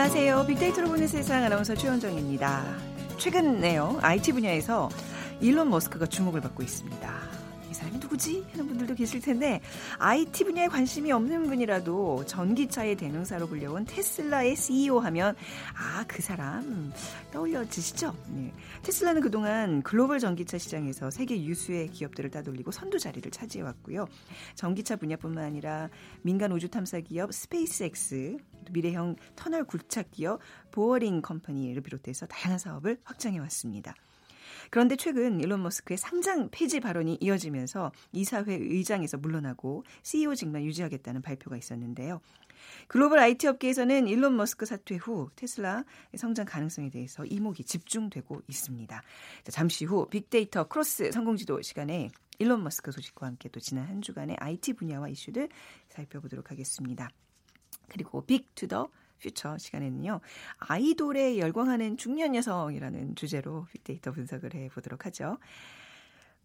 안녕하세요. 빅데이터로 보는 세상 아나운서 최원정입니다. 최근에요. IT 분야에서 일론 머스크가 주목을 받고 있습니다. 이 사람이 누구지? 하는 분들도 계실 텐데 IT 분야에 관심이 없는 분이라도 전기차의 대명사로 불려온 테슬라의 CEO 하면 아 그 사람 떠올려지시죠? 네. 테슬라는 그동안 글로벌 전기차 시장에서 세계 유수의 기업들을 따돌리고 선두 자리를 차지해 왔고요. 전기차 분야뿐만 아니라 민간 우주 탐사 기업 스페이스X, 미래형 터널 굴착 기업 보어링 컴퍼니를 비롯해서 다양한 사업을 확장해 왔습니다. 그런데 최근 일론 머스크의 상장 폐지 발언이 이어지면서 이사회 의장에서 물러나고 CEO직만 유지하겠다는 발표가 있었는데요. 글로벌 IT 업계에서는 일론 머스크 사퇴 후 테슬라 성장 가능성에 대해서 이목이 집중되고 있습니다. 자, 잠시 후 빅데이터 크로스 성공지도 시간에 일론 머스크 소식과 함께 또 지난 한 주간의 IT 분야와 이슈들 살펴보도록 하겠습니다. 그리고 Big to the Future 시간에는요. 아이돌에 열광하는 중년 여성이라는 주제로 빅데이터 분석을 해보도록 하죠.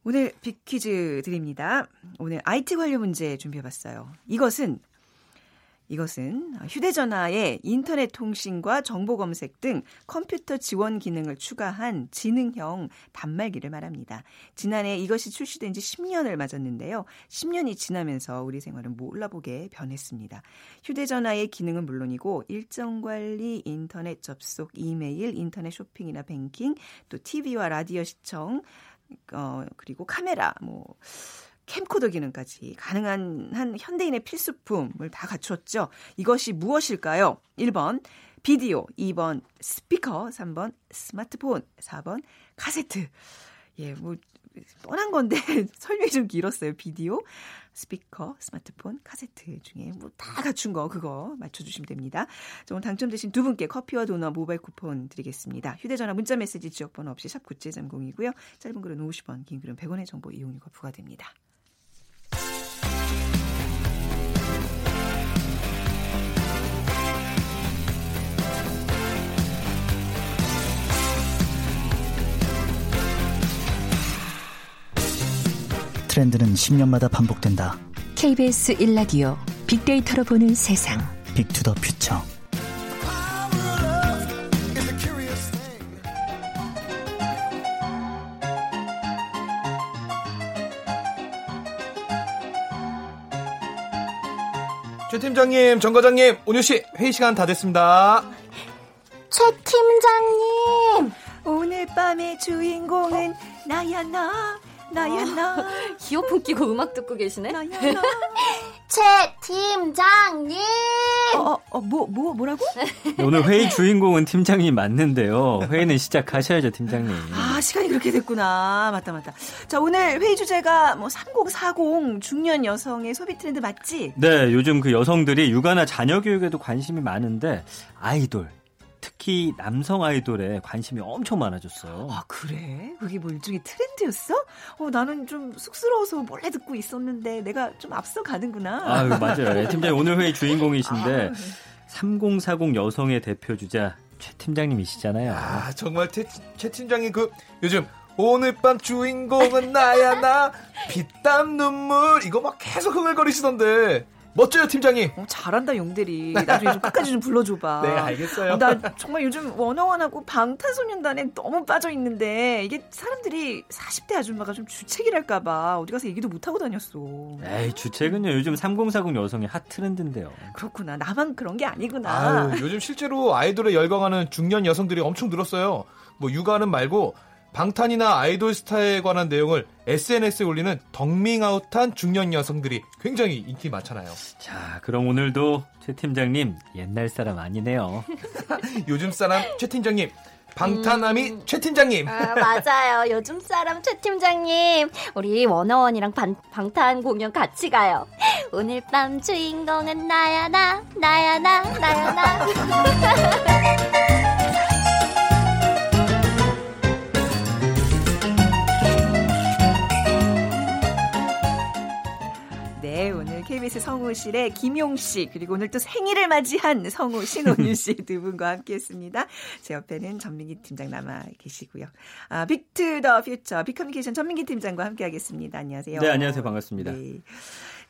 오늘 빅퀴즈 드립니다. 오늘 IT 관련 문제 준비해봤어요. 이것은 이것은 휴대전화에 인터넷 통신과 정보 검색 등 컴퓨터 지원 기능을 추가한 지능형 단말기를 말합니다. 지난해 이것이 출시된 지 10년을 맞았는데요. 10년이 지나면서 우리 생활은 몰라보게 변했습니다. 휴대전화의 기능은 물론이고 일정 관리, 인터넷 접속, 이메일, 인터넷 쇼핑이나 뱅킹, 또 TV와 라디오 시청, 어, 그리고 카메라, 뭐, 캠코더 기능까지 가능한 한 현대인의 필수품을 다 갖추었죠. 이것이 무엇일까요? 1번 비디오, 2번 스피커, 3번 스마트폰, 4번 카세트. 예, 뭐 뻔한 건데 설명이 좀 길었어요. 비디오, 스피커, 스마트폰, 카세트 중에 뭐 다 갖춘 거 그거 맞춰주시면 됩니다. 오늘 당첨되신 두 분께 커피와 도넛 모바일 쿠폰 드리겠습니다. 휴대전화 문자메시지 지역번호 없이 샵 9730이고요. 짧은 글은 50원, 긴 글은 100원의 정보 이용료가 부과됩니다. 트렌드는 10년마다 반복된다. KBS 1라디오 빅데이터로 보는 세상. 빅투더 퓨처. 최 팀장님, 정 과장님, 온유 씨 회의 시간 다 됐습니다. 최 팀장님, 오늘 밤의 주인공은 나야 나. 나야 나. 이어폰 끼고 음악 듣고 계시네. 나야 나. 최 팀장님. 어, 어, 어, 뭐, 뭐, 뭐라고? 네, 오늘 회의 주인공은 팀장님 맞는데요. 회의는 시작하셔야죠, 팀장님. 아, 시간이 그렇게 됐구나. 맞다, 맞다. 자, 오늘 회의 주제가 뭐 3040 중년 여성의 소비 트렌드 맞지? 네, 요즘 그 여성들이 육아나 자녀 교육에도 관심이 많은데 아이돌, 특히 남성 아이돌에 관심이 엄청 많아졌어요. 아, 그래? 그게 뭐 일종의 트렌드였어? 어, 나는 좀 쑥스러워서 몰래 듣고 있었는데 내가 좀 앞서 가는구나. 아, 맞아요. 네, 팀장님 오늘 회의 주인공이신데 아, 3040 여성의 대표 주자 최 팀장님이시잖아요. 아, 정말 최, 최 팀장님 그 요즘 오늘 밤 주인공은 나야 나 피땀 눈물 이거 막 계속 흥얼거리시던데 멋져요 팀장님. 어, 잘한다 용대리. 나중에 좀 끝까지 좀 불러줘봐. 네 알겠어요. 어, 나 정말 요즘 워너원하고 방탄소년단에 너무 빠져 있는데 이게 사람들이 40대 아줌마가 좀 주책이랄까봐 어디 가서 얘기도 못 하고 다녔어. 에이 주책은요 요즘 3040 여성의 핫 트렌드인데요. 그렇구나. 나만 그런 게 아니구나. 아유, 요즘 실제로 아이돌에 열광하는 중년 여성들이 엄청 늘었어요. 뭐 육아는 말고 방탄이나 아이돌 스타에 관한 내용을 SNS에 올리는 덕밍아웃한 중년 여성들이 굉장히 인기 많잖아요. 자, 그럼 오늘도 최 팀장님 옛날 사람 아니네요. 요즘 사람 최 팀장님. 방탄남이 음... 최 팀장님. 아, 맞아요. 요즘 사람 최 팀장님. 우리 원어원이랑 방, 방탄 공연 같이 가요. 오늘 밤 주인공은 나야 나, 나야 나, 나야 나. 네, 오늘 KBS 성우실의 김용 씨 그리고 오늘 또 생일을 맞이한 성우 신원유 씨 두 분과 함께했습니다. 제 옆에는 전민기 팀장 남아 계시고요. 아, 빅투 더 퓨처 빅커뮤니케이션 전민기 팀장과 함께하겠습니다. 안녕하세요. 네, 안녕하세요. 반갑습니다. 네.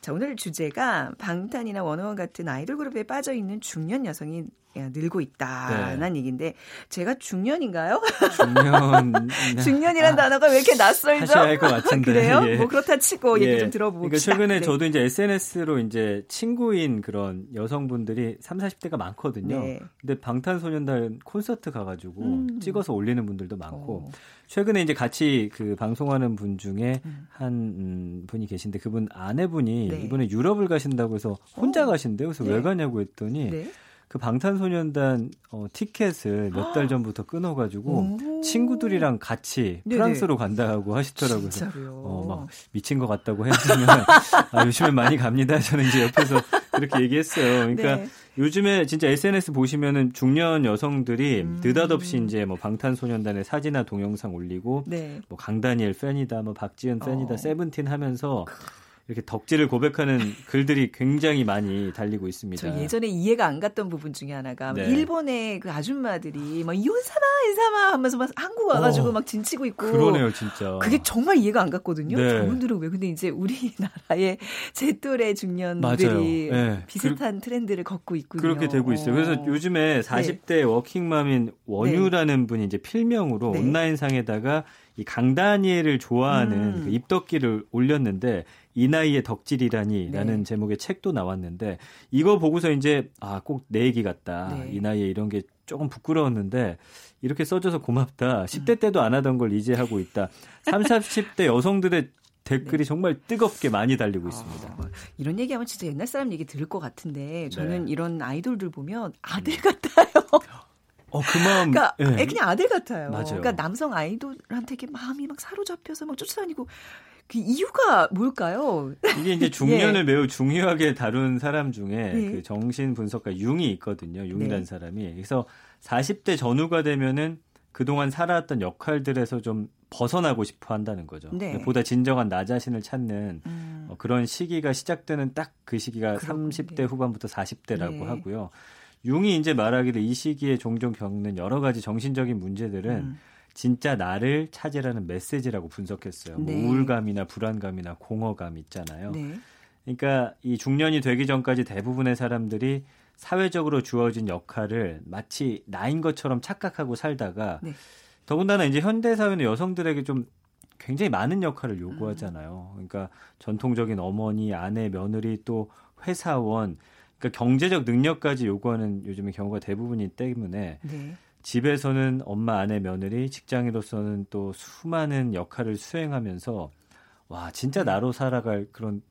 자, 오늘 주제가 방탄이나 원어원 같은 아이돌 그룹에 빠져 있는 중년 여성이 늘고 있다는 네. 얘기인데 제가 중년인가요? 중년 중년이란 단어가 왜 이렇게 낯설죠? 하셔야 할것 같은데. 그래요? 예. 뭐 그렇다 치고 얘기 예. 좀 들어봅시다. 그러니까 최근에 네. 저도 이제 SNS로 이제 친구인 그런 여성분들이 3, 40대가 많거든요. 네. 근데 방탄소년단 콘서트 가가지고 음. 찍어서 올리는 분들도 많고 어. 최근에 이제 같이 그 방송하는 분 중에 음. 한 음, 분이 계신데 그분 아내분이 네. 이번에 유럽을 가신다고 해서 혼자 어. 가신대요. 그래서 네. 왜 가냐고 했더니 네. 그 방탄소년단 어, 티켓을 몇 달 전부터 끊어가지고 오. 친구들이랑 같이 네네. 프랑스로 간다고 하시더라고요. 어, 막 미친 것 같다고 했으면 아, 요즘에 많이 갑니다. 저는 이제 옆에서 그렇게 얘기했어요. 그러니까 네. 요즘에 진짜 SNS 보시면은 중년 여성들이 음. 느닷없이 이제 뭐 방탄소년단의 사진이나 동영상 올리고 네. 뭐 강다니엘 팬이다, 뭐 박지현 팬이다, 어. 세븐틴 하면서 이렇게 덕질을 고백하는 글들이 굉장히 많이 달리고 있습니다. 저 예전에 이해가 안 갔던 부분 중에 하나가 네. 일본의 그 아줌마들이 막 이혼사마 이사마 하면서 막 한국 와가지고 어, 막 진치고 있고 그러네요, 진짜. 그게 정말 이해가 안 갔거든요. 네. 저분들은 왜 근데 이제 우리나라의 제 또래 중년들이. 네. 비슷한 트렌드를 걷고 있군요. 그렇게 되고 있어요. 그래서 어. 요즘에 40대 워킹맘인 원유라는 분이 이제 필명으로 네. 온라인 상에다가 이 강다니엘을 좋아하는 음. 그 입덕기를 올렸는데 이 나이에 덕질이라니라는 네. 제목의 책도 나왔는데 이거 보고서 이제 아 꼭 내 얘기 같다. 네. 이 나이에 이런 게 조금 부끄러웠는데 이렇게 써줘서 고맙다. 음. 10대 때도 안 하던 걸 이제 하고 있다. 30, 40대 여성들의 댓글이 네. 정말 뜨겁게 많이 달리고 있습니다. 어, 이런 얘기하면 진짜 옛날 사람 얘기 들을 것 같은데 저는 네. 이런 아이돌들 보면 아들 같아요. 어, 그 마음. 그러니까 예. 애 그냥 아들 같아요. 맞아요. 그러니까 남성 아이돌한테 이렇게 마음이 막 사로잡혀서 막 쫓아다니고 그 이유가 뭘까요? 이게 이제 중년을 매우 중요하게 다룬 사람 중에 네. 그 정신 분석가 융이 있거든요. 융이라는 네. 사람이. 그래서 40대 전후가 되면은 그동안 살아왔던 역할들에서 좀 벗어나고 싶어 한다는 거죠. 네. 보다 진정한 나 자신을 찾는 음. 어, 그런 시기가 시작되는 딱 그 시기가 그렇군요. 30대 후반부터 40대라고 네. 하고요. 융이 이제 말하기를 이 시기에 종종 겪는 여러 가지 정신적인 문제들은 음. 진짜 나를 찾으라는 메시지라고 분석했어요. 뭐 네. 우울감이나 불안감이나 공허감 있잖아요. 네. 그러니까 이 중년이 되기 전까지 대부분의 사람들이 사회적으로 주어진 역할을 마치 나인 것처럼 착각하고 살다가 네. 더군다나 이제 현대 사회는 여성들에게 좀 굉장히 많은 역할을 요구하잖아요. 그러니까 전통적인 어머니, 아내, 며느리 또 회사원, 그러니까 경제적 능력까지 요구하는 요즘의 경우가 대부분이기 때문에 네. 집에서는 엄마, 아내, 며느리, 직장인으로서는 또 수많은 역할을 수행하면서 와 진짜 네. 나로 살아갈 그런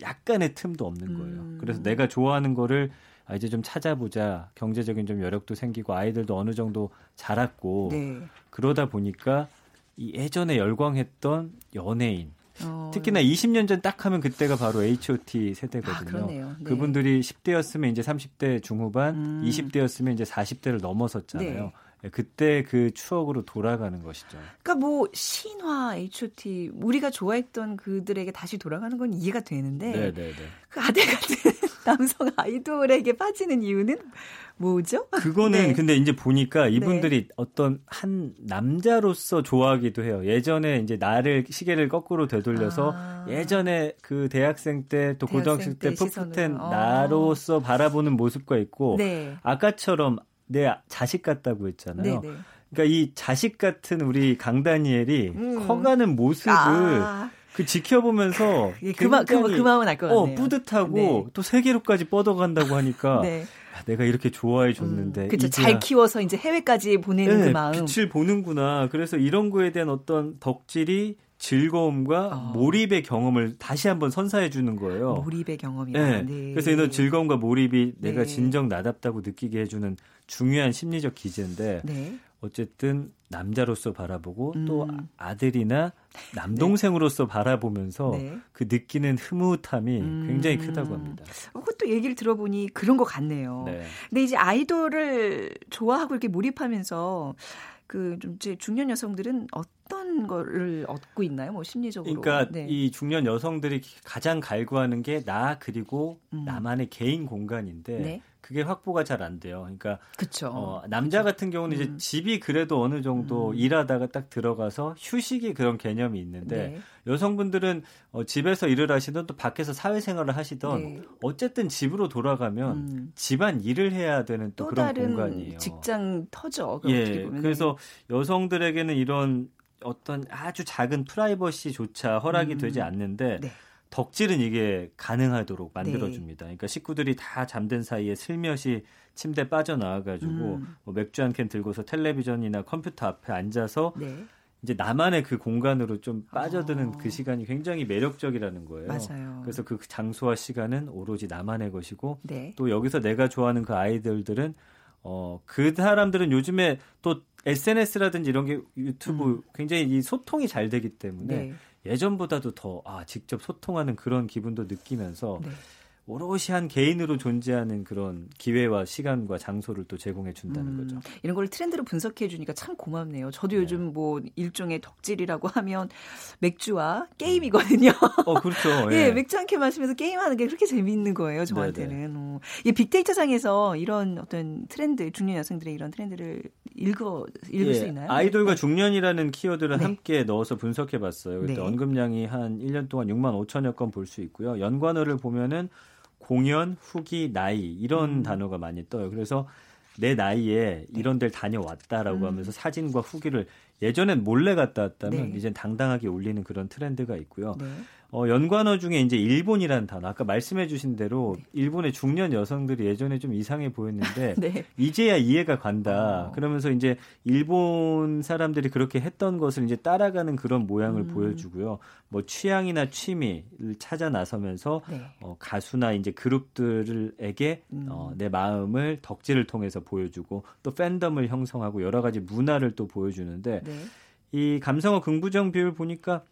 약간의 틈도 없는 거예요. 음. 그래서 내가 좋아하는 거를 아, 이제 좀 찾아보자. 경제적인 좀 여력도 생기고 아이들도 어느 정도 자랐고 네. 그러다 보니까 이 예전에 열광했던 연예인 어, 특히나 20년 전 딱 하면 그때가 바로 H.O.T 아, 세대거든요. 그러네요. 네. 그분들이 10대였으면 이제 30대 중후반, 음. 20대였으면 이제 40대를 넘어섰잖아요. 네. 예, 그때 그 추억으로 돌아가는 것이죠. 그러니까 뭐 신화 H.O.T 우리가 좋아했던 그들에게 다시 돌아가는 건 이해가 되는데 네, 네, 네. 그 아들 같은 남성 아이돌에게 빠지는 이유는 뭐죠? 그거는 네. 근데 이제 보니까 이분들이 어떤 한 남자로서 좋아하기도 해요. 예전에 이제 나를 시계를 거꾸로 되돌려서 아. 예전에 그 대학생 때 또 고등학생 때때 풋풋한. 어. 나로서 바라보는 모습과 있고 네. 아까처럼 내 자식 같다고 했잖아요. 네, 네. 그러니까 이 자식 같은 우리 강다니엘이 음. 커가는 모습을 아, 그 지켜보면서 예, 그, 마, 그, 그 마음은 알것 같네요. 어, 뿌듯하고 네. 또 세계로까지 뻗어간다고 하니까 네. 아, 내가 이렇게 좋아해 줬는데 그렇죠. 이제야- 잘 키워서 이제 해외까지 보내는 네, 그 마음. 빛을 보는구나. 그래서 이런 거에 대한 어떤 덕질이 즐거움과 어. 몰입의 경험을 다시 한번 선사해 주는 거예요. 몰입의 경험이다. 네. 네. 그래서 이런 즐거움과 몰입이 내가 네. 진정 나답다고 느끼게 해주는 중요한 심리적 기제인데 네. 어쨌든 남자로서 바라보고 또 음. 아들이나 남동생으로서 바라보면서 네. 그 느끼는 흐뭇함이 음. 굉장히 크다고 합니다. 그것도 얘기를 들어보니 그런 것 같네요. 네. 근데 이제 아이돌을 좋아하고 이렇게 몰입하면서 그좀 이제 중년 여성들은 어떤 거를 얻고 있나요? 뭐 심리적으로. 그러니까 네. 이 중년 여성들이 가장 갈구하는 게 나 그리고 음. 나만의 개인 공간인데 네. 그게 확보가 잘 안 돼요. 그러니까 그쵸. 어, 남자 같은 경우는 이제 음. 집이 그래도 어느 정도 음. 일하다가 딱 들어가서 휴식이 그런 개념이 있는데 네. 여성분들은 어, 집에서 일을 하시든 또 밖에서 사회생활을 하시던 네. 어쨌든 집으로 돌아가면 음. 집안 일을 해야 되는 또, 또 그런 다른 공간이에요. 직장 터져. 어떻게 예. 그래서 여성들에게는 이런 어떤 아주 작은 프라이버시조차 허락이 음. 되지 않는데 네. 덕질은 이게 가능하도록 만들어줍니다. 그러니까 식구들이 다 잠든 사이에 슬며시 침대 빠져나와가지고 음. 뭐 맥주 한 캔 들고서 텔레비전이나 컴퓨터 앞에 앉아서 네. 이제 나만의 그 공간으로 좀 빠져드는 어. 그 시간이 굉장히 매력적이라는 거예요. 맞아요. 그래서 그 장소와 시간은 오로지 나만의 것이고 네. 또 여기서 내가 좋아하는 그 아이들들은 어 그 사람들은 요즘에 또 SNS라든지 이런 게 유튜브 굉장히 이 소통이 잘 되기 때문에 네. 예전보다도 더 아, 직접 소통하는 그런 기분도 느끼면서 네. 오롯이 한 개인으로 존재하는 그런 기회와 시간과 장소를 또 제공해 준다는 음, 거죠. 이런 걸 트렌드로 분석해 주니까 참 고맙네요. 저도 네. 요즘 뭐 일종의 덕질이라고 하면 맥주와 게임이거든요. 어, 그렇죠. 예, 맥주 한 캔 마시면서 게임하는 게 그렇게 재미있는 거예요, 저한테는. 어. 이 빅데이터상에서 이런 어떤 트렌드, 중년 여성들의 이런 트렌드를 읽어, 읽을 예, 수 있나요? 아이돌과 중년이라는 키워드를 네. 함께 넣어서 분석해 봤어요. 그때 네. 언급량이 한 1년 동안 6만 5천여 건 볼 수 있고요. 연관어를 보면은 공연, 후기, 나이 이런 음. 단어가 많이 떠요. 그래서 내 나이에 이런 데를 다녀왔다라고 음. 하면서 사진과 후기를 예전엔 몰래 갔다 왔다면 네. 이젠 당당하게 올리는 그런 트렌드가 있고요. 네. 어, 연관어 중에 이제 일본이라는 단어, 아까 말씀해 주신 대로 일본의 중년 여성들이 예전에 좀 이상해 보였는데 네. 이제야 이해가 간다. 어. 그러면서 이제 일본 사람들이 그렇게 했던 것을 이제 따라가는 그런 모양을 음. 보여주고요. 뭐 취향이나 취미를 찾아 나서면서 네. 어, 가수나 이제 그룹들에게 음. 어, 내 마음을 덕질을 통해서 보여주고 또 팬덤을 형성하고 여러 가지 문화를 또 보여주는데 네. 이 감성어 긍부정 비율 보니까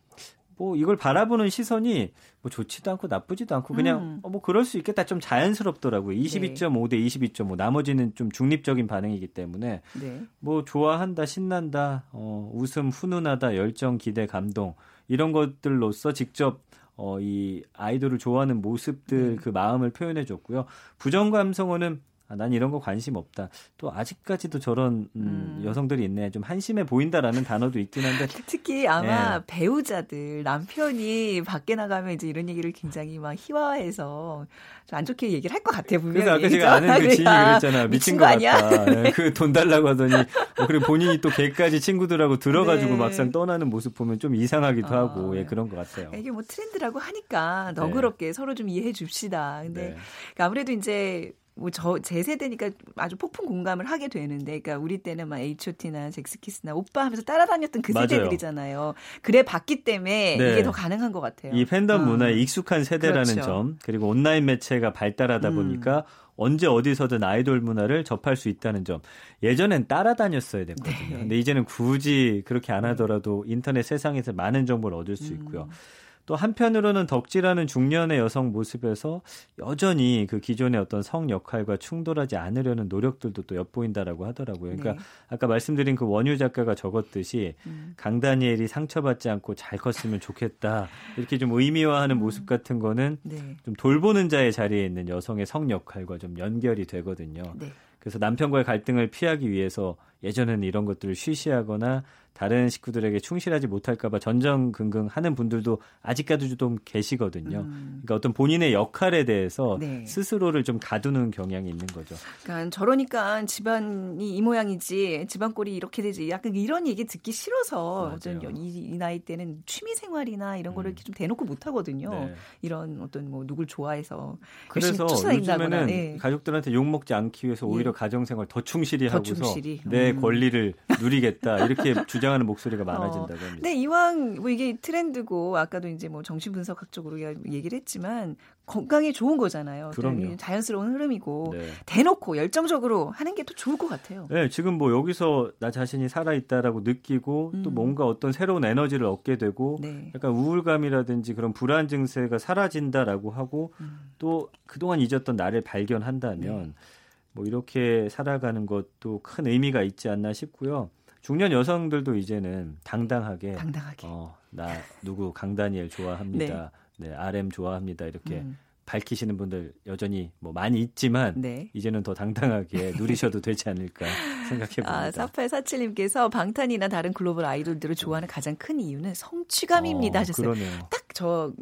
뭐 이걸 바라보는 시선이 뭐 좋지도 않고 나쁘지도 않고 그냥 음. 어, 뭐 그럴 수 있겠다 좀 자연스럽더라고요. 22.5 대 22.5 나머지는 좀 중립적인 반응이기 때문에 네. 뭐 좋아한다 신난다 어, 웃음 훈훈하다 열정 기대 감동 이런 것들로서 직접 어, 이 아이돌을 좋아하는 모습들 네. 그 마음을 표현해 줬고요. 부정 감성어는 아, 난 이런 거 관심 없다. 또 아직까지도 저런 음, 음. 여성들이 있네. 좀 한심해 보인다라는 단어도 있긴 한데 특히 아마 네. 배우자들 남편이 밖에 나가면 이제 이런 얘기를 굉장히 막 희화해서 좀 안 좋게 얘기를 할 것 같아요 분명히. 그래서 아까 제가 아는 그 지인이 그러니까 그랬잖아. 미친 미친 거거 아니야? 같다. 그돈 달라고 하더니 어, 그리고 본인이 또 걔까지 친구들하고 들어가지고 네. 막상 떠나는 모습 보면 좀 이상하기도 아, 하고 예, 네. 그런 것 같아요. 이게 뭐 트렌드라고 하니까 너그럽게 서로 좀 이해해 줍시다. 근데 네. 그러니까 아무래도 이제 뭐 저 제 세대니까 아주 폭풍 공감을 하게 되는데, 그러니까 우리 때는 막 H.O.T.나 잭스키스나 오빠 하면서 따라다녔던 그 맞아요. 세대들이잖아요. 그래 봤기 때문에 네. 이게 더 가능한 것 같아요. 이 팬덤 아. 문화에 익숙한 세대라는 그렇죠. 점 그리고 온라인 매체가 발달하다 음. 보니까 언제 어디서든 아이돌 문화를 접할 수 있다는 점. 예전엔 따라다녔어야 됐거든요. 네. 근데 이제는 굳이 그렇게 안 하더라도 인터넷 세상에서 많은 정보를 얻을 수 있고요. 음. 또 한편으로는 덕질하는 중년의 여성 모습에서 여전히 그 기존의 어떤 성 역할과 충돌하지 않으려는 노력들도 또 엿보인다라고 하더라고요. 그러니까 네. 아까 말씀드린 그 원유 작가가 적었듯이 음. 강다니엘이 상처받지 않고 잘 컸으면 좋겠다. 이렇게 좀 의미화하는 모습 같은 거는 네. 좀 돌보는 자의 자리에 있는 여성의 성 역할과 좀 연결이 되거든요. 네. 그래서 남편과의 갈등을 피하기 위해서 예전에는 이런 것들을 쉬쉬하거나 다른 식구들에게 충실하지 못할까봐 전전긍긍 하는 분들도 아직까지도 좀 계시거든요. 음. 그러니까 어떤 본인의 역할에 대해서 네. 스스로를 좀 가두는 경향이 있는 거죠. 그러니까 저러니까 집안이 이 모양이지 집안 꼴이 이렇게 되지 약간 이런 얘기 듣기 싫어서. 어떤 이, 이 나이 때는 취미 생활이나 이런 거를 음. 이렇게 좀 대놓고 못 하거든요. 네. 이런 어떤 뭐 누굴 좋아해서 그래서 요즘에는 예. 가족들한테 욕 먹지 않기 위해서 오히려 예. 가정 생활 더 충실히 더 하고서 충실히. 내 음. 권리를 누리겠다 이렇게 주장 하는 목소리가 많아진다고 합니다. 근데 이왕 뭐 이게 트렌드고 아까도 이제 뭐 정신 분석학적으로 얘기를 했지만 건강에 좋은 거잖아요. 그럼요. 자연스러운 흐름이고 네. 대놓고 열정적으로 하는 게 또 좋을 것 같아요. 네, 지금 뭐 여기서 나 자신이 살아 있다라고 느끼고 또 음. 뭔가 어떤 새로운 에너지를 얻게 되고 네. 약간 우울감이라든지 그런 불안 증세가 사라진다라고 하고 음. 또 그동안 잊었던 나를 발견한다면 네. 뭐 이렇게 살아가는 것도 큰 의미가 있지 않나 싶고요. 중년 여성들도 이제는 당당하게 당당하게. 어, 나 누구 강다니엘 좋아합니다. 네. RM 좋아합니다. 이렇게 음. 밝히시는 분들 여전히 뭐 많이 있지만 네. 이제는 더 당당하게 누리셔도 되지 않을까 생각해 봅니다. 아, 4847님께서 방탄이나 다른 글로벌 아이돌들을 좋아하는 가장 큰 이유는 성취감입니다 어, 하셨어요. 그러네요. 딱 저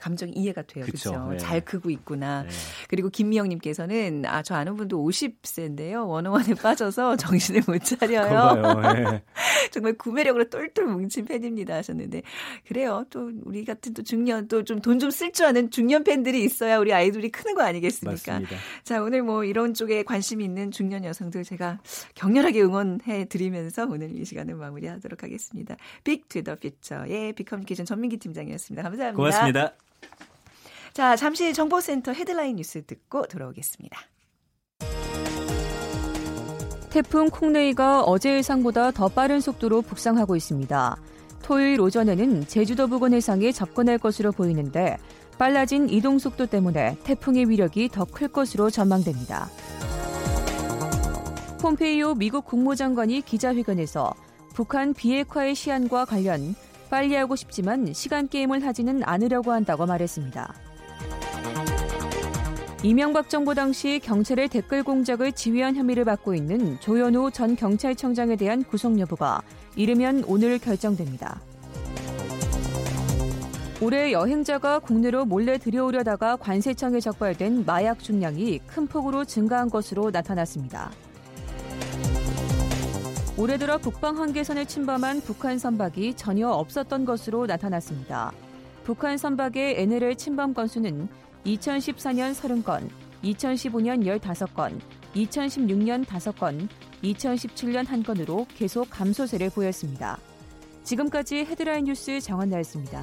감정이 이해가 돼요. 그렇죠? 네. 잘 크고 있구나. 네. 그리고 김미영 님께서는 아 저 아는 분도 50세인데요. 워너원에 빠져서 정신을 못 차려요. 예. 정말 구매력으로 똘똘 뭉친 팬입니다 하셨는데 그래요. 또 우리 같은 또 중년 또 좀 돈 좀 쓸 줄 아는 중년 팬들이 있어야 우리 아이돌이 크는 거 아니겠습니까? 맞습니다. 자 오늘 뭐 이런 쪽에 관심이 있는 중년 여성들 제가 격렬하게 응원해 드리면서 오늘 이 시간을 마무리하도록 하겠습니다. Big to the Future의 빅커뮤니케이션 전민기 팀장이었습니다. 감사합니다. 고맙습니다. 자 잠시 정보센터 헤드라인 뉴스 듣고 돌아오겠습니다. 태풍 콩레이가 어제 예상보다 더 빠른 속도로 북상하고 있습니다. 토요일 오전에는 제주도 부근 해상에 접근할 것으로 보이는데 빨라진 이동 속도 때문에 태풍의 위력이 더 클 것으로 전망됩니다. 폼페이오 미국 국무장관이 기자회견에서 북한 비핵화의 시한과 관련 빨리 하고 싶지만 시간 게임을 하지는 않으려고 한다고 말했습니다. 이명박 정부 당시 경찰의 댓글 공작을 지휘한 혐의를 받고 있는 조현우 전 경찰청장에 대한 구속 여부가 이르면 오늘 결정됩니다. 올해 여행자가 국내로 몰래 들여오려다가 관세청에 적발된 마약 중량이 큰 폭으로 증가한 것으로 나타났습니다. 올해 들어 북방 한계선을 침범한 북한 선박이 전혀 없었던 것으로 나타났습니다. 북한 선박의 NLL 침범 건수는 2014년 30건, 2015년 15건, 2016년 5건, 2017년 1건으로 계속 감소세를 보였습니다. 지금까지 헤드라인 뉴스 정원나였습니다.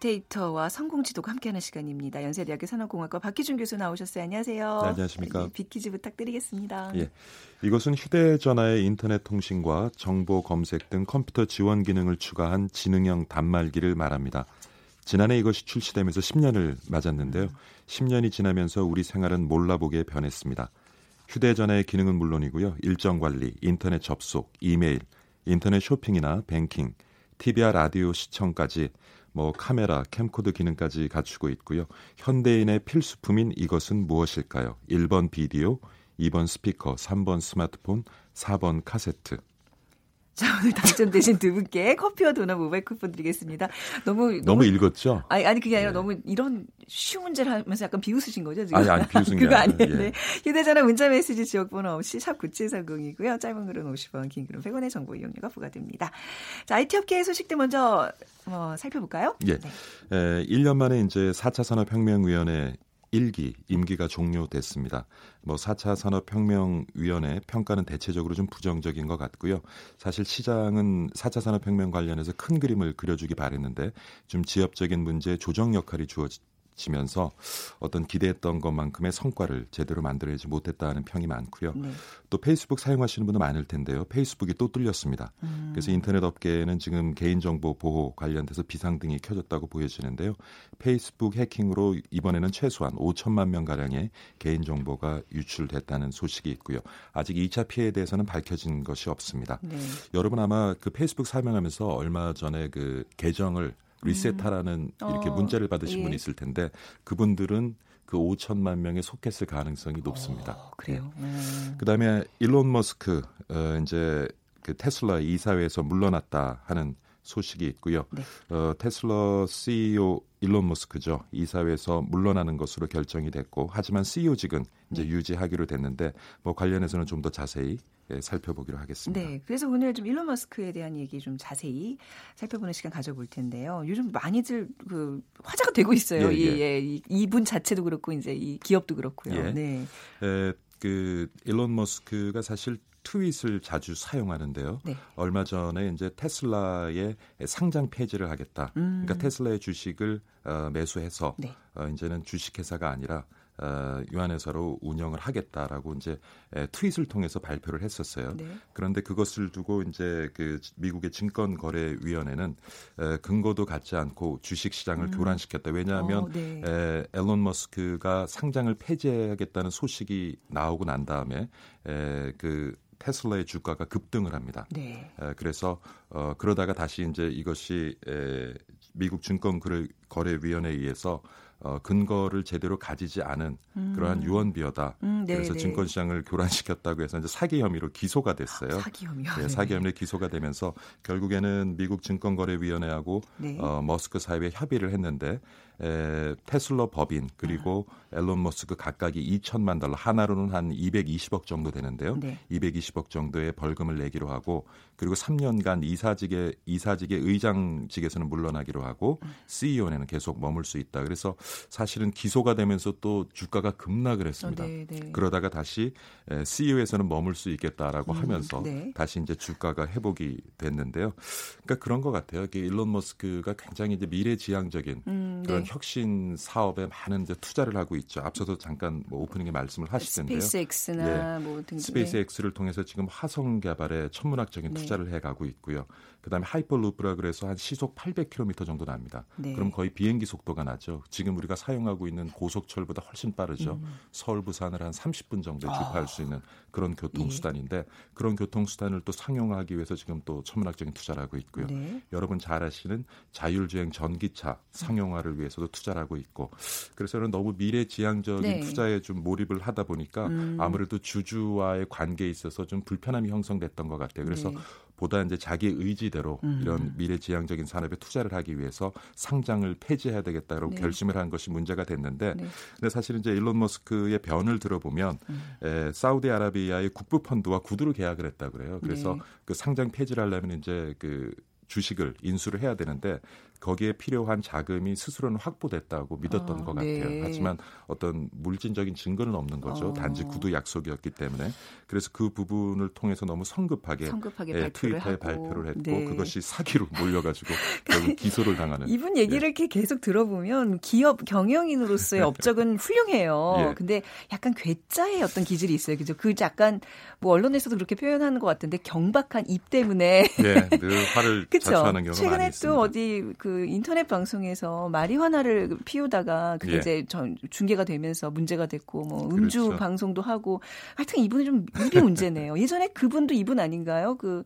데이터와 성공지도가 함께하는 시간입니다. 연세대학교 산업공학과 박희준 교수 나오셨어요. 안녕하세요. 네, 안녕하십니까. 네, 빅퀴즈 부탁드리겠습니다. 예. 이것은 휴대전화의 인터넷 통신과 정보 검색 등 컴퓨터 지원 기능을 추가한 지능형 단말기를 말합니다. 지난해 이것이 출시되면서 10년을 맞았는데요. 10년이 지나면서 우리 생활은 몰라보게 변했습니다. 휴대전화의 기능은 물론이고요. 일정 관리, 인터넷 접속, 이메일, 인터넷 쇼핑이나 뱅킹, TV와 라디오 시청까지 뭐 카메라, 캠코더 기능까지 갖추고 있고요. 현대인의 필수품인 이것은 무엇일까요? 1번 비디오, 2번 스피커, 3번 스마트폰, 4번 카세트. 자, 오늘 당첨되신 두 분께 커피와 도넛 모바일 쿠폰 드리겠습니다. 너무 너무, 너무 읽었죠? 아니, 아니 그게 아니라 네. 너무 이런 쉬운 문제를 하면서 약간 비웃으신 거죠, 지금? 아니, 아니, 비웃은 게 그거 아니에요. 예. 네. 휴대 전화 문자 메시지 지역 번호 없이 샵 9730이고요. 짧은 글은 50원, 긴 글은 100원의 정보 이용료가 부과됩니다. 자, IT 업계의 소식들 먼저 어, 살펴볼까요? 예. 네. 에, 1년 만에 이제 4차 산업 혁명 위원회 1기 임기가 종료됐습니다. 뭐 4차 산업혁명위원회 평가는 대체적으로 좀 부정적인 것 같고요. 사실 시장은 4차 산업혁명 관련해서 큰 그림을 그려주기 바랬는데 좀 지엽적인 문제 조정 역할이 주어지 면서 어떤 기대했던 것만큼의 성과를 제대로 만들어내지 못했다는 평이 많고요. 네. 또 페이스북 사용하시는 분도 많을 텐데요. 페이스북이 또 뚫렸습니다. 음. 그래서 인터넷 업계에는 지금 개인정보 보호 관련돼서 비상등이 켜졌다고 보여지는데요. 페이스북 해킹으로 이번에는 최소한 5천만 명 가량의 개인정보가 유출됐다는 소식이 있고요. 아직 2차 피해에 대해서는 밝혀진 것이 없습니다. 네. 여러분 아마 그 페이스북 사용하면서 얼마 전에 그 계정을 리셋하라는 이렇게 어, 문자를 받으신 예. 분이 있을 텐데 그분들은 그 5천만 명에 속했을 가능성이 높습니다. 어, 그래요. 음. 그다음에 일론 머스크 어, 이제 그 테슬라 이사회에서 물러났다 하는 소식이 있고요. 네. 어, 테슬라 CEO 일론 머스크죠. 이사회에서 물러나는 것으로 결정이 됐고 하지만 CEO직은 이제 네. 유지하기로 됐는데 뭐 관련해서는 좀 더 자세히 예, 살펴보기로 하겠습니다. 네, 그래서 오늘 좀 일론 머스크에 대한 얘기 좀 자세히 살펴보는 시간 가져볼 텐데요. 요즘 많이들 그 화제가 되고 있어요. 예, 이, 예. 예, 이, 이분 자체도 그렇고 이제 이 기업도 그렇고요. 예. 네. 에, 그 일론 머스크가 사실 트윗을 자주 사용하는데요. 네. 얼마 전에 이제 테슬라의 상장 폐지를 하겠다. 음. 그러니까 테슬라의 주식을 어, 매수해서 네. 어, 이제는 주식회사가 아니라 어, 유한회사로 운영을 하겠다라고 이제 에, 트윗을 통해서 발표를 했었어요. 네. 그런데 그것을 두고 이제 그 미국의 증권거래위원회는 에, 근거도 갖지 않고 주식 시장을 교란시켰다. 왜냐하면 어, 네. 에, 앨런 머스크가 상장을 폐지하겠다는 소식이 나오고 난 다음에 에, 그 테슬라의 주가가 급등을 합니다. 네. 에, 그래서 어, 그러다가 다시 이제 이것이 에, 미국 증권 거래위원회에 의해서 어, 근거를 제대로 가지지 않은 그러한 유언비어다. 음, 네, 그래서 네. 증권시장을 교란시켰다고 해서 이제 사기 혐의로 기소가 됐어요. 사기 혐의요. 예, 사기 혐의로 기소가 되면서 결국에는 미국 증권거래위원회하고 네. 어, 머스크 사이에 협의를 했는데 에, 테슬라 법인 그리고 아. 앨런 머스크 각각이 2천만 달러 하나로는 한 220억 정도 되는데요. 네. 220억 정도의 벌금을 내기로 하고 그리고 3년간 이사직의 이사직의 의장직에서는 물러나기로 하고 음. CEO에는 계속 머물 수 있다. 그래서 사실은 기소가 되면서 또 주가가 급락을 했습니다. 어, 네, 네. 그러다가 다시 에, CEO에서는 머물 수 있겠다라고 음, 하면서 네. 다시 이제 주가가 회복이 됐는데요. 그러니까 그런 것 같아요. 일론 머스크가 굉장히 이제 미래지향적인 음, 그런 네. 혁신 사업에 많은 이제 투자를 하고 있죠. 앞서도 잠깐 뭐 오프닝에 말씀을 하시던데요. 스페이스X나 뭐 등등. 스페이스X를 통해서 지금 화성 개발에 천문학적인 네. 투자를 해가고 있고요. 그다음에 하이퍼루프라 그래서 한 시속 800km 정도 납니다. 네. 그럼 거의 비행기 속도가 나죠. 지금 우리가 사용하고 있는 고속철보다 훨씬 빠르죠. 음. 서울 부산을 한 30분 정도에 아. 주파할 수 있는 그런 예. 교통수단인데 그런 교통수단을 또 상용화하기 위해서 지금 또 천문학적인 투자를 하고 있고요. 네. 여러분 잘 아시는 자율주행 전기차 상용화를 위해서도 투자를 하고 있고 그래서 저는 너무 미래지향적인 네. 투자에 좀 몰입을 하다 보니까 음. 아무래도 주주와의 관계에 있어서 좀 불편함이 형성됐던 것 같아요. 그래서 네. 보다 이제 자기 의지대로 음. 이런 미래지향적인 산업에 투자를 하기 위해서 상장을 폐지해야 되겠다라고 네. 결심을 한 것이 문제가 됐는데 네. 근데 사실 이제 일론 머스크의 변을 들어보면 음. 에, 사우디아라비아의 국부 펀드와 구두로 계약을 했다 그래요. 그래서 네. 그 상장 폐지를 하려면 이제 그 주식을 인수를 해야 되는데 거기에 필요한 자금이 스스로는 확보됐다고 믿었던 아, 것 네. 같아요. 하지만 어떤 물질적인 증거는 없는 거죠. 어. 단지 구두 약속이었기 때문에 그래서 그 부분을 통해서 너무 성급하게, 성급하게 예, 트위터에 하고. 발표를 했고 네. 그것이 사기로 몰려가지고 결국 기소를 당하는. 이분 얘기를 이렇게 계속 들어보면 기업 경영인으로서의 업적은 훌륭해요. 예. 근데 약간 괴짜의 어떤 기질이 있어요. 그죠? 그 약간 뭐 언론에서도 그렇게 표현하는 것 같은데 경박한 입 때문에 네, 늘 화를. 자초하는 경우가 최근에 많이 또 있습니다. 어디 그 인터넷 방송에서 마리화나를 피우다가 그게 예. 이제 전 중계가 되면서 문제가 됐고 뭐 음주 그렇죠. 방송도 하고 하여튼 이분은 좀 입이 문제네요. 예전에 그분도 이분 아닌가요? 그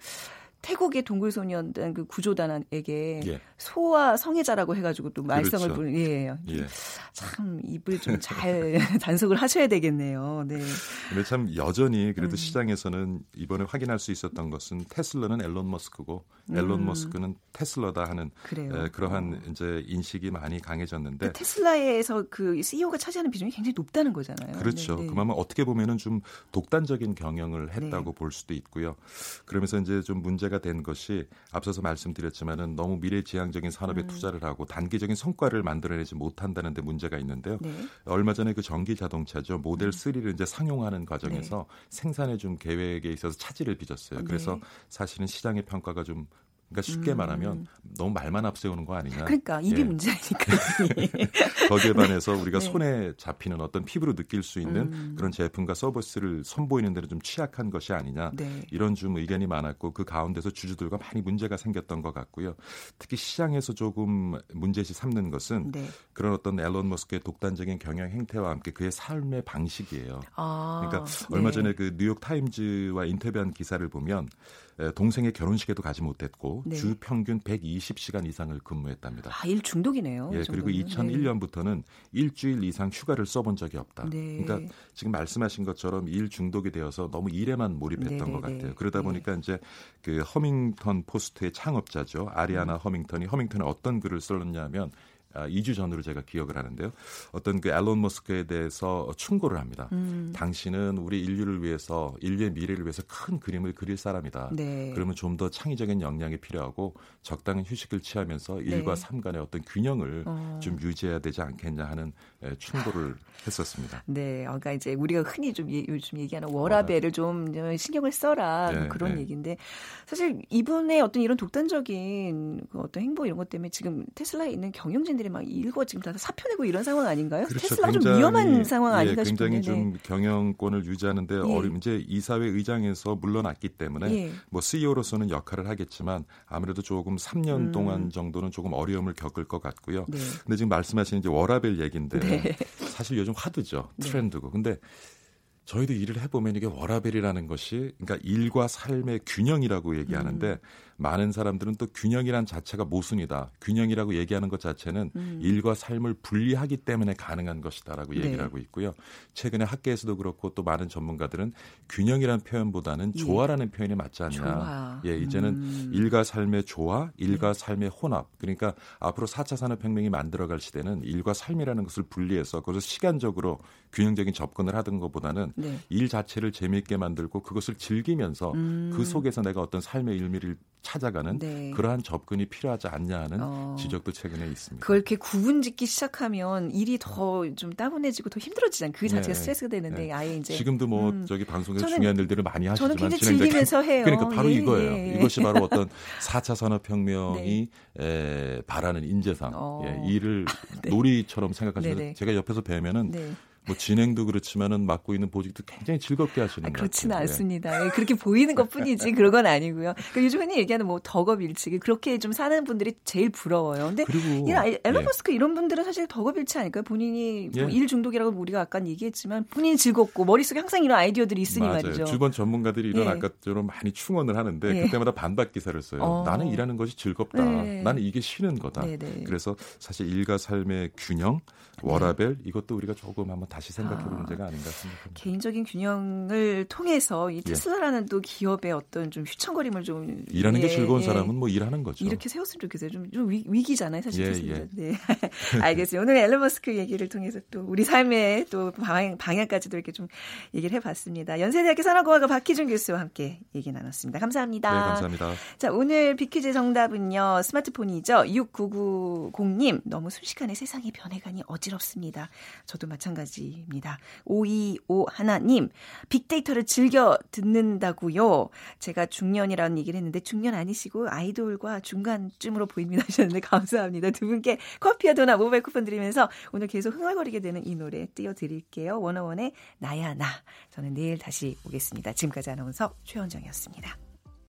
태국의 동굴 소년단 그 구조단에게 예. 소와 성애자라고 해가지고 또 말썽을 그렇죠. 부는 예. 예. 참 입을 좀 잘 단속을 하셔야 되겠네요. 네. 근데 참 여전히 그래도 음. 시장에서는 이번에 확인할 수 있었던 것은 테슬라는 앨런 머스크고 앨런 음. 머스크는 테슬라다 하는. 에, 그러한 이제 인식이 많이 강해졌는데 그 테슬라에서 그 CEO가 차지하는 비중이 굉장히 높다는 거잖아요. 그렇죠. 네, 네. 그만은 어떻게 보면은 좀 독단적인 경영을 했다고 네. 볼 수도 있고요. 그러면서 이제 좀 문제 가 된 것이 앞서서 말씀드렸지만은 너무 미래지향적인 산업에 음. 투자를 하고 단기적인 성과를 만들어내지 못한다는 데 문제가 있는데요. 네. 얼마 전에 그 전기 자동차죠 모델 3를 이제 상용하는 과정에서 네. 생산해 준 계획에 있어서 차질을 빚었어요. 그래서 네. 사실은 시장의 평가가 좀 그러니까 쉽게 음. 말하면 너무 말만 앞세우는 거 아니냐. 그러니까 입이 예. 문제니까. 거기에 반해서 우리가 네. 손에 잡히는 어떤 피부로 느낄 수 있는 음. 그런 제품과 서비스를 선보이는 데는 좀 취약한 것이 아니냐. 네. 이런 좀 의견이 많았고 그 가운데서 주주들과 많이 문제가 생겼던 것 같고요. 특히 시장에서 조금 문제시 삼는 것은 네. 그런 어떤 앨런 머스크의 독단적인 경영 행태와 함께 그의 삶의 방식이에요. 아, 그러니까 네. 얼마 전에 그 뉴욕 타임즈와 인터뷰한 기사를 보면 에, 동생의 결혼식에도 가지 못했고 네. 주 평균 120시간 이상을 근무했답니다. 아, 일 중독이네요. 예, 이 그리고 정도면. 네. 2001년부터는 일주일 이상 휴가를 써본 적이 없다. 네. 그러니까 지금 말씀하신 것처럼 일 중독이 되어서 너무 일에만 몰입했던 네, 것 네, 같아요. 네. 그러다 네. 보니까 이제 그 허밍턴 포스트의 창업자죠. 아리아나 음. 허밍턴이 허밍턴에 어떤 글을 썼냐면 아, 2주 전으로 제가 기억을 하는데요. 어떤 그 앨런 머스크에 대해서 충고를 합니다. 음. 당신은 우리 인류를 위해서 인류의 미래를 위해서 큰 그림을 그릴 사람이다. 네. 그러면 좀 더 창의적인 역량이 필요하고 적당한 휴식을 취하면서 일과 네. 삶 간의 어떤 균형을 어. 좀 유지해야 되지 않겠냐 하는 에, 충고를 했었습니다. 네, 그러니까 이제 우리가 흔히 좀 예- 요즘 얘기하는 워라벨을 좀 신경을 써라 뭐 네, 그런 네. 얘기인데 사실 이분의 어떤 이런 독단적인 그 어떤 행보 이런 것 때문에 지금 테슬라에 있는 경영진들이 막 일거 지금 다 사표 내고 이런 상황 아닌가요? 테슬라가 좀 굉장히, 위험한 상황 예, 아닌가 굉장히 싶은데. 네. 좀 경영권을 유지하는데 예. 어려 이제 이사회 의장에서 물러났기 때문에 예. 뭐 CEO로서는 역할을 하겠지만 아무래도 조금 3년 음. 동안 정도는 조금 어려움을 겪을 것 같고요. 네. 근데 지금 말씀하신 이제 워라벨 얘기인데 네. 사실 요즘 화두죠. 네. 트렌드고. 근데 저희도 일을 해보면 이게 워라벨이라는 것이 그러니까 일과 삶의 균형이라고 얘기하는데 음. 많은 사람들은 또 균형이란 자체가 모순이다. 균형이라고 얘기하는 것 자체는 음. 일과 삶을 분리하기 때문에 가능한 것이다라고 얘기를 네. 하고 있고요. 최근에 학계에서도 그렇고 또 많은 전문가들은 균형이라는 표현보다는 예. 조화라는 표현이 맞지 않냐. 조화. 예, 이제는 음. 일과 삶의 조화, 일과 네. 삶의 혼합. 그러니까 앞으로 4차 산업혁명이 만들어갈 시대는 일과 삶이라는 것을 분리해서 그것을 시간적으로 균형적인 접근을 하던 것보다는 네. 일 자체를 재미있게 만들고 그것을 즐기면서 음. 그 속에서 내가 어떤 삶의 의미를 찾아가는 네. 그러한 접근이 필요하지 않냐 하는 어. 지적도 최근에 있습니다. 그걸 이렇게 구분짓기 시작하면 일이 더 좀 따분해지고 더 힘들어지잖아요. 그 자체가 네. 스트레스가 되는데 네. 아예 이제 지금도 뭐 음. 저기 방송에서 저는- 중요한 일들을 많이 하시지만 저는 굉장히 즐기면서 해요. 그러니까 바로 예, 이거예요. 예. 이것이 바로 어떤 4차 산업혁명이 에, 바라는 인재상 어. 예, 일을 놀이처럼 생각하시면. 제가 옆에서 뵈면은 네. 뭐 진행도 그렇지만은 맡고 있는 보직도 굉장히 즐겁게 하시는 아, 것 그렇지는. 예. 않습니다. 예, 그렇게 보이는 것 뿐이지 그런 건 아니고요. 그러니까 요즘 흔히 얘기하는 뭐 덕업일치 그렇게 좀 사는 분들이 제일 부러워요. 근데 그리고 이 알- 앨런 예. 머스크 이런 분들은 사실 덕업일치 아닐까요? 본인이 뭐 예. 일 중독이라고 우리가 아까 얘기했지만 본인이 즐겁고 머릿속에 항상 이런 아이디어들이 있으니 맞아요. 말이죠. 주변 전문가들이 이런 예. 아까처럼 많이 충원을 하는데 예. 그때마다 반박 기사를 써요. 어. 나는 일하는 것이 즐겁다. 네. 나는 이게 쉬는 거다. 네네. 그래서 사실 일과 삶의 균형, 워라벨 이것도 우리가 조금 한번 다시 생각해 볼 아. 문제가 아닌가 생각합니다. 개인적인 균형을 통해서 이 예. 테슬라라는 또 기업의 어떤 좀 휘청거림을 좀 일하는 게 예, 즐거운 예. 사람은 뭐 일하는 거죠. 이렇게 세웠으면 좋겠어요. 좀, 좀 위, 위기잖아요, 사실. 예, 테슬라. 예. 네. 알겠습니다. 오늘 앨런 머스크 얘기를 통해서 또 우리 삶의 또 방향, 방향까지도 이렇게 좀 얘기를 해봤습니다. 연세대학교 산업공학과 박희준 교수와 함께 얘기 나눴습니다. 감사합니다. 네, 감사합니다. 자, 오늘 비퀴즈 정답은요, 스마트폰이죠. 6990님, 너무 순식간에 세상이 변해가니 어 지럽습니다. 저도 마찬가지입니다. 525 하나님, 빅데이터를 즐겨 듣는다고요. 제가 중년이라는 얘기를 했는데 중년 아니시고 아이돌과 중간쯤으로 보입니다 하셨는데 감사합니다. 두 분께 커피와 도넛 모바일 쿠폰 드리면서 오늘 계속 흥얼거리게 되는 이 노래 띄워드릴게요. 원어원의 나야 나. 저는 내일 다시 오겠습니다. 지금까지 아나운서 최원정이었습니다.